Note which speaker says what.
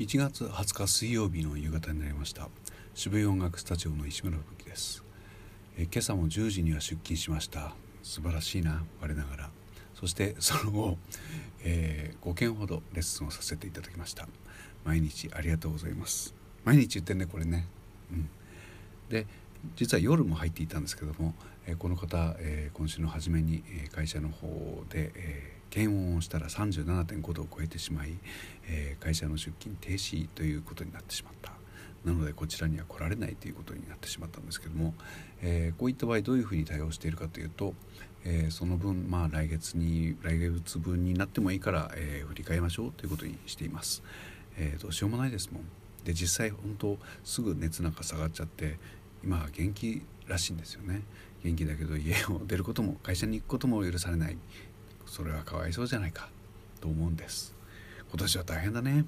Speaker 1: 1月20日水曜日の夕方になりました。渋谷音楽スタジオの石村吹雪です。え今朝も10時には出勤しました。素晴らしいな我ながら。そしてその後、えー、5件ほどレッスンをさせていただきました。毎日ありがとうございます。毎日言ってねこれね。うん。で実は夜も入っていたんですけども、えー、この方、えー、今週の初めに、会社の方で、え検温をしたら37.5度を超えてしまい、えー、会社の出勤停止ということになってしまった。なのでこちらには来られないということになってしまったんですけども、えー、こういった場合どういうふうに対応しているかというと、えー、その分まあ来月に来月分になってもいいから、え振り返りましょうということにしています、えどうしようもないですもん。で実際本当すぐ熱なんか下がっちゃって今は元気らしいんですよね。元気だけど家を出ることも会社に行くことも許されない。それはかわいそうじゃないかと思うんです。今年は大変だね。